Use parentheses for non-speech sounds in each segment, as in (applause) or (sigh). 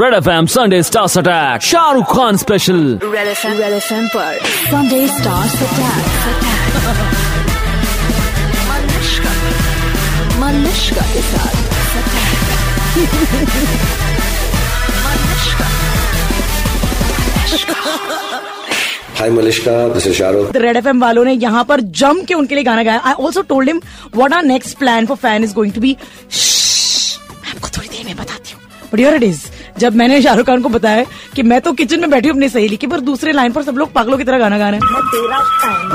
Red F M Sunday stars attack Shahrukh Khan special Red F M Red F M पर Sunday stars attack मनुष्का के साथ Hi Malishka, this is Shahrukh. Red F वालों ने यहाँ पर जम के उनके लिए गाना गाया। I also told him what are next plan for fan is going to be मैं आपको थोड़ी देर में बताती हूँ। बट योर इट इज़ जब मैंने शाहरुख खान को बताया कि मैं तो किचन में बैठी हूँ अपनी सहेली की पर दूसरे लाइन पर सब लोग पागलों की तरह गाना गा रहे हैं।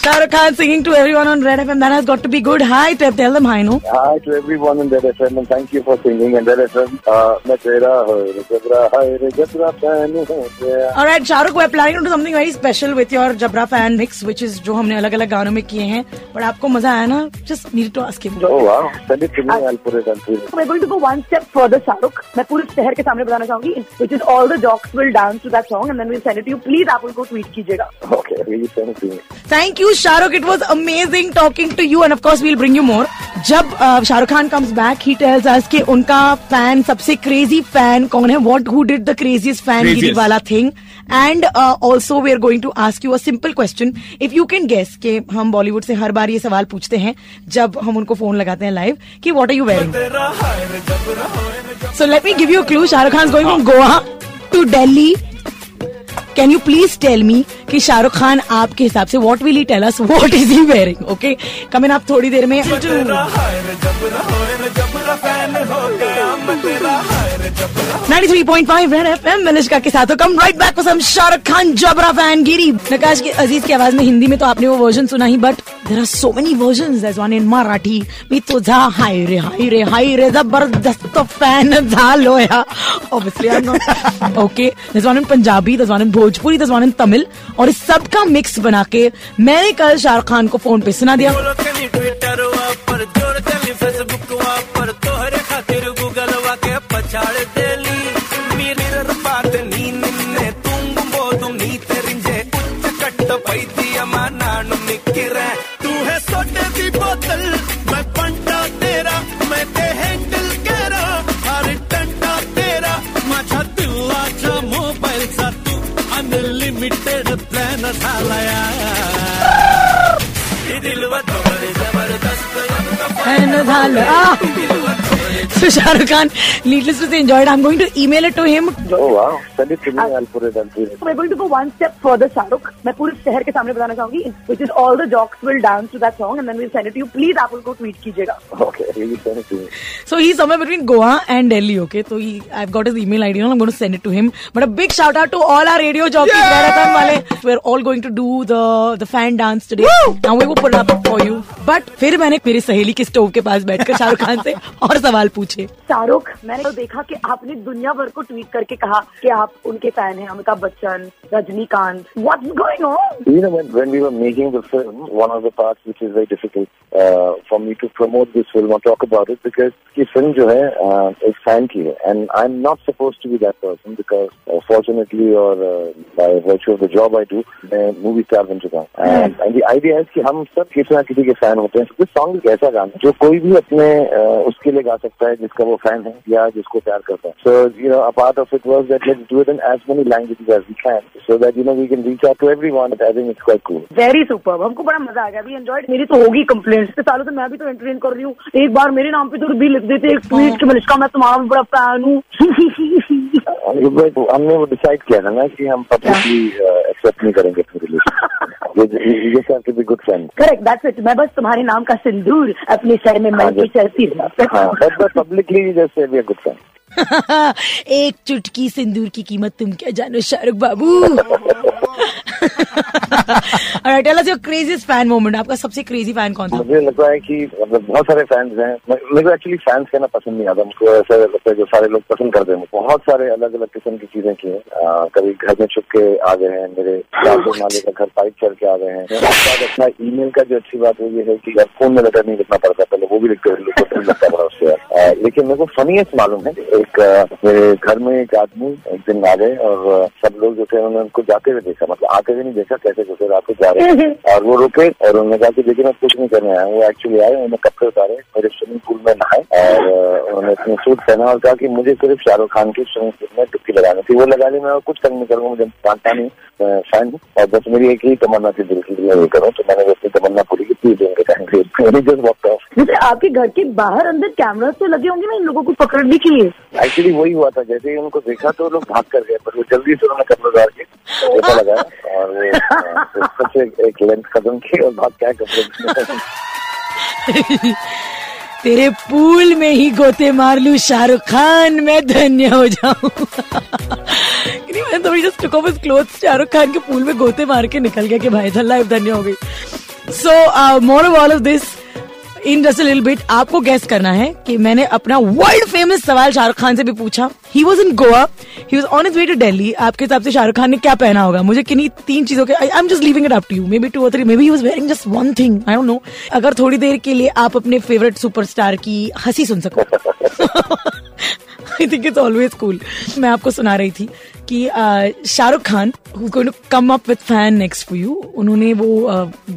To and you for singing. मैं हो Shahrukh to everyone on Red FM. That has got to be good. Hi, Tep. Tell them hi, no? Hi to everyone in Red FM and thank you for singing in Red FM. Uh, मैं जबरा fan All right, Shahrukh, we're planning to do something very special with your Jabra fan mix, which is जो हमने अलग अलग गानों में किए हैं. But आपको मज़ा आया ना? Just needed to ask him. Oh wow, send it to me. I'll put it on TV. We're going to go one step further, Shahrukh. मैं पूरे शहर के सामने बताना चाहूँगी which is all the jocks will dance to that song and then we'll send it to you. Please आप उनको tweet कीजिएगा. Okay, really send it to me. Thank you, Shahrukh it was amazing talking to you and of course we'll bring you more जब Shahrukh Khan comes back he tells us कि उनका fan सबसे crazy fan कौन है? What who did the craziest fan गिरी वाला thing and also we are going to ask you a question if you can guess के हम बॉलीवुड से हर बार ये सवाल पूछते हैं जब हम उनको फ़ोन लगाते हैं लाइव की what are you wearing so let me give you clue Shahrukh Khan going from Goa to Delhi can you please tell me कि शाहरुख खान आपके हिसाब से what will he tell us what is he wearing okay coming आप थोड़ी देर में 93.5 red FM के साथ come right back Shahrukh Khan जबरा फ़ैन गिरी नकाश की अज़ीज़ की आवाज़ में हिंदी में तो आपने वो वर्जन सुना ही but are so many one in Marathi मी हाय रे हाय रे हाय रे, ज़बरदस्त fan झालोया obviously I am not okay one in Punjabi one in Bhojpuri there one in Tamil और इस सब का मिक्स बना के मैंने कल शाहरुख खान को फ़ोन पे सुना दिया। பைத்தியமா நானும் நிக்கிறேன் தூ ஹே சொட்டு போத்தல் मैं पंटा तू अनलिमिटेड प्लॅन ज़बरदस्त झालं So Shahrukh Khan, needless to say, enjoyed. I'm going to email it to him. Oh wow, send it to me. I'll put it on TV. We're going to go one step further, Shahrukh. मैं पूरे शहर के सामने बताना चाहूँगी which is all the jocks will dance to that song and then we'll send it to you. Please आप उनको tweet कीजिएगा. Okay, really send it to me. So he's somewhere between Goa and Delhi, okay? So he, I've got his email ID and I'm going to send it to him. But a big shout out to all our radio jockeys, FM wale. We're all going to do the the fan dance today. Woo! Now we will put it up for you. But फिर मैंने मेरी सहेली के stove के पास बैठकर शाहरुख खान से और सवाल पूछे पूछे शाहरुख मैंने तो देखा कि आपने दुनिया भर को ट्वीट करके कहा कि आप उनके फ़ैन हैं Amitabh Bachchan Rajinikanth. What's going on you know when we were making film one of the parts which is very difficult for me to promote this film talk about it because ये फ़िल्म जो है uh, एक fan की है. And I am not suppose to be that person because fortunately और by virtual the job I do मैं movie तैयार बन चुका हूँ. एंड द आईडिया इज़ कि हम सब किसी ना किसी के फ़ैन होते हैं. सॉन्ग एक ऐसा गाना जो कोई भी अपने uh, उसके लिए गा सकता है जिसका वो फ़ैन है या जिसको प्यार करता है। So you know a part of it was that let's do it in as many languages as we can so that you know we can reach out to everyone I think it's quite cool. Very super हमको बड़ा मज़ा आ गया we enjoyed मेरी तो होगी complaints इतने सालों से मैं भी तो एंटरटेन कर रही हूँ। एक बार मेरे नाम पे तो भी लिख देते एक ट्वीट कि मलिश्का मैं तुम्हारा बड़ा फ़ैन हूँ। हमने वो- डिसाइड किया था ना कि हम पब्लिकली एक्सेप्ट नहीं करेंगे अपने रिलेशन ये to be good friend correct that's it मैं बस तुम्हारे नाम का सिंदूर अपने सर में मन के चलती हाँ हूँ जस्ट से पब्लिकली जैसे वी गुड फ्रेंड एक चुटकी सिंदूर की कीमत तुम क्या जानो शाहरुख बाबू? (laughs) Alright, tell us your craziest fan moment. आपका सबसे crazy fan कौन था? मुझे लगता है कि मतलब बहुत सारे फैंस हैं। मेरे को एक्चुअली फैंस कहना पसंद नहीं आता। मुझको ऐसा लगता है जो सारे लोग पसंद करते हैं। बहुत सारे अलग अलग किस्म की चीज़ें की हैं। कभी घर में छुप के आ गए हैं मेरे माले का घर पाइप चढ़ के आ गए हैं। उसके बाद अपना ईमेल का जो अच्छी बात वो ये है कि अब फ़ोन में लेटर नहीं लिखना पड़ता। पहले वो भी लिखते हुए लगता था उससे लेकिन मेरे को फनीएस्ट मालूम है। एक मेरे घर में एक आदमी एक दिन आ गए और सब लोग जो थे उन्होंने उनको जाते हुए देखा। मतलब आते हुए नहीं देखा कैसे घुसे रात को जा रहे हैं। और वो रुके और उन्होंने कहा कि देखिए मैं कुछ नहीं करने आया हूँ। वो एक्चुअली आए उन्होंने कपड़े उतारे मेरे स्विमिंग पूल में नहाए और उन्होंने अपने सूट पहना और कहा कि मुझे सिर्फ़ शाहरुख खान की स्विमिंग पूल में डुबकी लगानी थी। वो लगा ली मैं और कुछ तंग नहीं करूँगा मुझे जानता नहीं फ़ैन और बस मेरी एक ही तमन्ना थी दिल की कि मैं ये करूँ तो मैंने अपनी तमन्ना पूरी की टाइम जस्ट वॉक ऑफ़ आपके घर के बाहर अंदर कैमरा तो लगे होंगे ना इन लोगों को पकड़ने के लिए एक्चुअली वही हुआ था जैसे ही उनको देखा तो लोग भाग कर गए पर वो जल्दी से उन्होंने कपड़े उतार के और वो (laughs) एक लेंथ खत्म की और भाग क्या कपड़े (laughs) तेरे पूल में ही गोते मार लू शाहरुख खान मैं धन्य हो जाऊँ। (laughs) मैं थोड़ी just took off his clothes Shahrukh Khan के पूल में गोते मार के निकल गया कि भाई साहब लाइफ धन्य हो गई। So more of all of this in just little bit आपको गेस करना है कि मैंने अपना वर्ल्ड फ़ेमस सवाल शाहरुख खान से भी पूछा। He was in Goa he was on his way to Delhi आपके हिसाब से शाहरुख खान ने क्या पहना होगा? मुझे किन्हीं तीन चीज़ों के I am just leaving it up to you maybe two और three maybe he was wearing just one thing I don't know अगर थोड़ी देर के लिए आप अपने फेवरेट सुपरस्टार की हँसी सुन सको। I think it's always cool. मैं आपको सुना रही थी कि Shahrukh Khan come up with fan next for you उन्होंने वो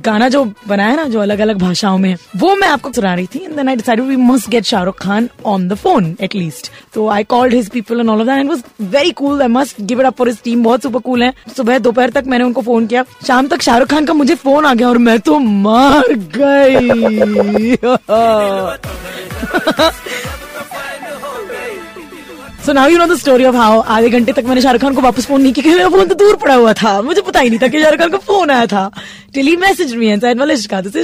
गाना जो बनाया ना जो अलग अलग भाषाओं में वो मैं आपको सुना रही थी and then I decided we must get Shahrukh Khan on the phone at least तो I called his people and all of that and was very cool I must give it up for his team बहुत super cool है। सुबह दोपहर तक मैंने उनको phone किया। शाम तक शाहरुख खान का मुझे फ़ोन आ गया और मैं तो मार गई। (laughs) (laughs) (laughs) So now you know the story of how आधे घंटे तक मैंने शाहरुख खान को वापस फ़ोन नहीं किया फ़ोन तो दूर पड़ा हुआ था। मुझे पता ही नहीं था कि शाहरुख खान का फ़ोन आया था। टिल मैसेज मी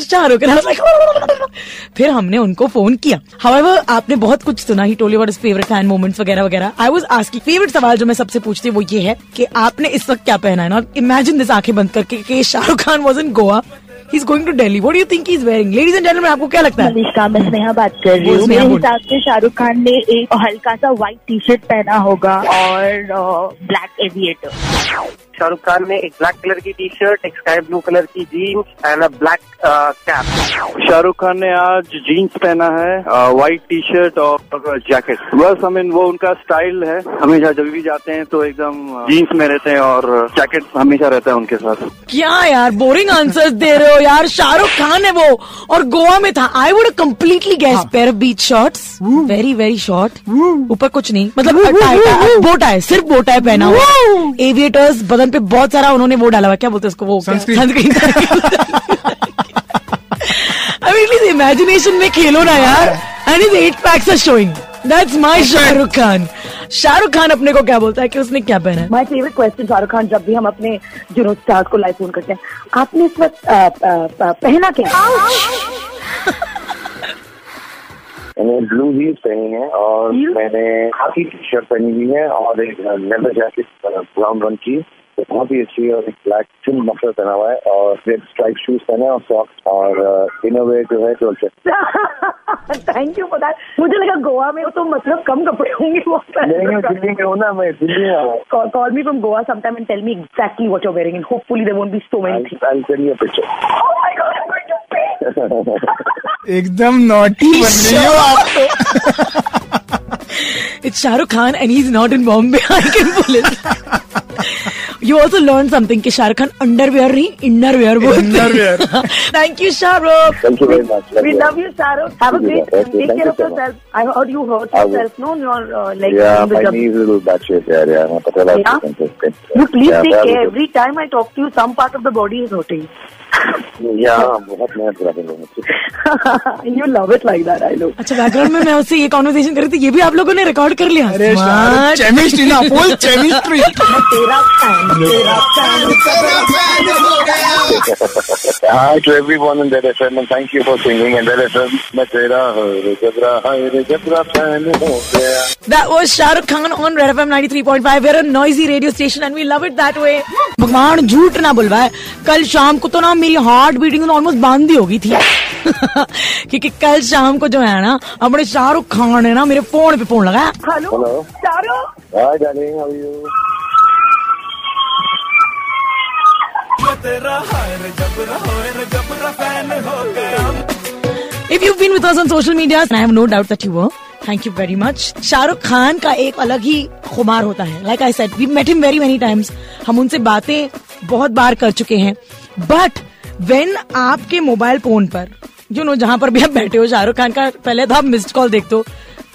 शाहरुख (laughs) फिर हमने उनको फ़ोन किया। हाउएवर आपने बहुत कुछ सुना ही totally about favourite fan moments वगैरह वगैरह। आई वाज आस्किंग फेवरेट सवाल जो मैं सबसे पूछती वो ये है कि आपने इस वक्त क्या पहना है? ना इमेजिन दिस आँखें बंद करके Shahrukh Khan was in Goa he is going to What do you you think wearing? Ladies and gentleman आपको क्या लगता है? मलिश्का मैं स्नेहा बात कर रही हूँ। मेरे हिसाब से शाहरुख खान ने एक हल्का सा व्हाइट टी शर्ट पहना होगा और ब्लैक एविएटर शाहरुख खान ने एक ब्लैक कलर की टी शर्ट एक स्काई ब्लू कलर की jeans and a black cap Shahrukh Khan ने आज जीन्स पहना है व्हाइट टी शर्ट और जैकेट बस आई मीन वो उनका स्टाइल है। हमेशा जब भी जाते हैं तो एकदम जीन्स में रहते हैं और जैकेट हमेशा रहता है उनके साथ। क्या यार बोरिंग आंसर्स दे रहे हो यार। शाहरुख खान है वो। और गोवा में था। I would completely guess pair beach shorts very very short ऊपर कुछ नहीं। मतलब टाई टाई बोटा है सिर्फ़ बोटा है पहना हुआ। एविएटर्स बदन पे बहुत सारा उन्होंने वो डाला हुआ क्या बोलते हैं उसको? वो सनस्क्रीन मीन इमेजिनेशन में खेलो ना यार। And his eight packs are showing that's my Shahrukh Khan Shahrukh Khan अपने को क्या बोलता है कि उसने क्या पहना है? My favourite question Shahrukh Khan जब भी हम अपने जुनूद स्टार्स को लाइव फ़ोन करते हैं आपने इस वक्त पहना क्या? मैंने ब्लू जीन्स पहनी है और मैंने खाकी टी शर्ट पहनी हुई है और एक लेदर जैकेट ब्राउन रंग की। तो बहुत ही अच्छी है और एक ब्लैक थिन मफलर पहना हुआ है और रेड स्ट्राइप शूज़ पहने हैं और सॉक्स और इनोवे जो है डोल्चे थैंक यू दैट मुझे लगा गोवा में तो मतलब कम कपड़े होंगे वो मैं दिल्ली में हूँ ना मैं दिल्ली में हूँ Call, call me from Goa sometime and tell me exactly what you're wearing, and hopefully there won't be so many things. I'll send you a picture. Oh my god, I'm going to pay. एकदम naughty बन रही हो आप तो It's Shah Rukh Khan and he's not in Bombay. I can pull it. You also learn something की Shahrukh Khan underwear नहीं innerwear वो wear thank you Shahrukh. We love you Shahrukh. Have time I talk to is rotting Yeah, बहुत मेहनत करा तुम लोगों you love it like that, I know. अच्छा background में मैं उससे ये कॉन्वर्सेशन कर थी ये भी आप लोगों ने रिकॉर्ड कर लिया अरे केमिस्ट्री ना फुल केमिस्ट्री तेरा fan तेरा फ़ैन तेरा फ़ैन हो गया Hi to everyone in Red FM and thank you for singing in Red FM. मैं तेरा रे जबरा हाय रे जबरा फ़ैन हो गया That was Shah Rukh Khan on Red FM 93.5. We're a noisy radio station and we love it that way. भगवान झूठ ना बुलवाए कल शाम को तो ना मेरी हार्ट बीटिंग तो ऑलमोस्ट बंद ही हो गई थी। (laughs) क्योंकि कल शाम को जो है ना अपने शाहरुख खान ने ना मेरे फ़ोन पे फ़ोन लगाया। हेलो हो गया If you've been with us on social media, and I have no doubt that you were, thank you very much. Shahrukh Khan का एक अलग ही खुमार होता है। Like I said we met him very many times हम उनसे बातें बहुत बार कर चुके हैं। बट वेन आपके मोबाइल फ़ोन पर यू नो जहाँ पर भी आप बैठे हो शाहरुख खान का पहले तो आप मिस्ड कॉल देखते हो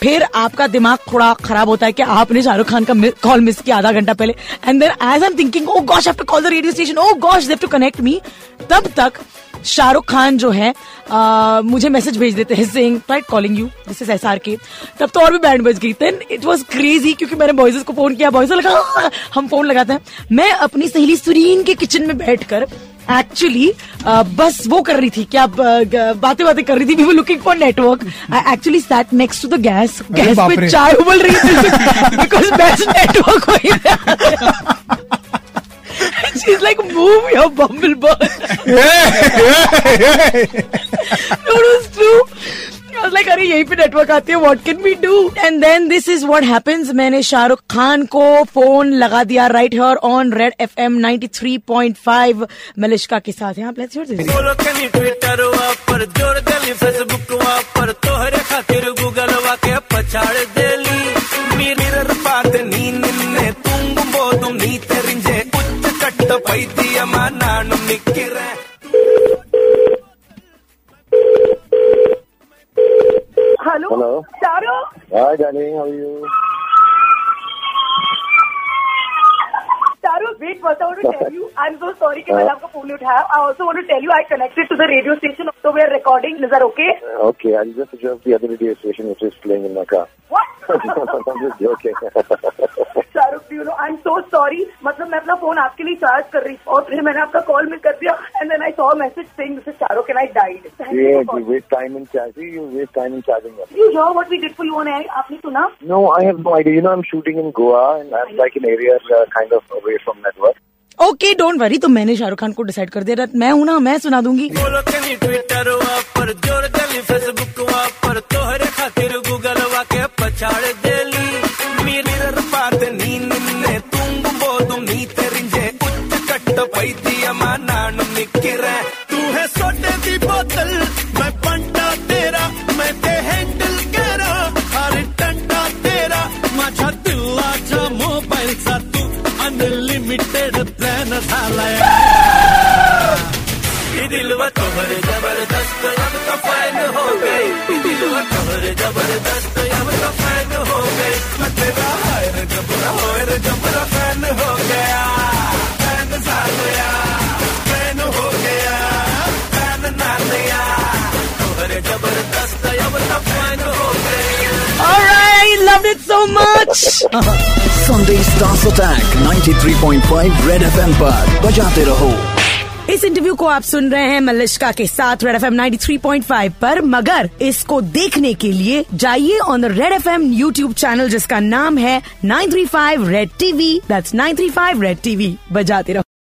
फिर आपका दिमाग थोड़ा खराब होता है कि आपने शाहरुख खान का कॉल मिस किया आधा घंटा पहले and then as I am thinking oh gosh have to call the radio station oh gosh they've to connect me तब तक शाहरुख खान जो है आ, मुझे मैसेज भेज देते हैं sing right calling you this is S R K तब तो और भी बैंड बज गई। देन इट वॉज़ क्रेजी क्योंकि मैंने बॉयजेस को फ़ोन किया बॉयज़ लगा "हाँ, हम फ़ोन लगाते हैं। मैं अपनी सहेली सुरीन के किचन में बैठकर एक्चुअली बस वो कर रही थी क्या बातें बातें कर रही थी we were looking for network I actually sat next to the gas gas पे चाय उबल रही थी बिकॉज़ बेस्ट नेटवर्क वही She's like, move your bumblebee. Yeah, yeah, yeah. true. it was अरे यहीं पे नेटवर्क आती है what can we do and then this is what happens मैंने शाहरुख खान को फ़ोन लगा दिया right here on Red F M 93.5 Malishka के साथ। यहाँ लेट्स हियर दिस बोलो कनी ट्विटर पर ज़ोर गली फेसबुक पर तोहरे खातिर गूगल के पछाड़ देली। मिरर पात नी darling, how are you? you I'm so sorry कि मैंने आपका फोन नहीं उठाया I also want to tell you I connected to the radio station so we are recording is that okay Okay, I'll just adjust the other radio station which is playing in my car. what (laughs) I'm just joking. (laughs) Shahrukh you know I am so sorry मतलब मैं अपना phone आपके लिए charge कर रही और फिर मैंने आपका कॉल मिस कर दिया and then I saw message saying this is Shahrukh and I died yeah, you waste time in charging. You waste time in charging them. You know what we did for you on air आपने सुना No, I have no idea. You know, I'm shooting in Goa and I'm like in areas uh, kind of away from network. Okay don't worry तो मैंने शाहरुख खान को decide कर दिया मैं हूँ ना, मैं सुना दूँगी। ट्विटर पर, ज़ोर फेसबुक पर। तोहरे खातिर गूगल के पछाड़ देली। मिरर पात नी निन्ने तुंग बोदुम नी तेरिंजे उच्च कट्ट पैदिय मा नानु निक्किरे अनलिमिटेड प्लॅन झालाय ज़बरदस्त तो हो गई। ज़बरदस्त तो हो गई। जबरा फ़ैन हो गया। फ़ैन सा Loved it so much. (laughs) Sunday Stars Attack 93.5 Red FM पर बजाते रहो। इस इंटरव्यू को आप सुन रहे हैं मलिश्का के साथ Red F M ninety three point five पर। मगर इसको देखने के लिए जाइए on the Red F M YouTube channel जिसका नाम है nine three five Red TV that's nine three five Red TV बजाते रहो।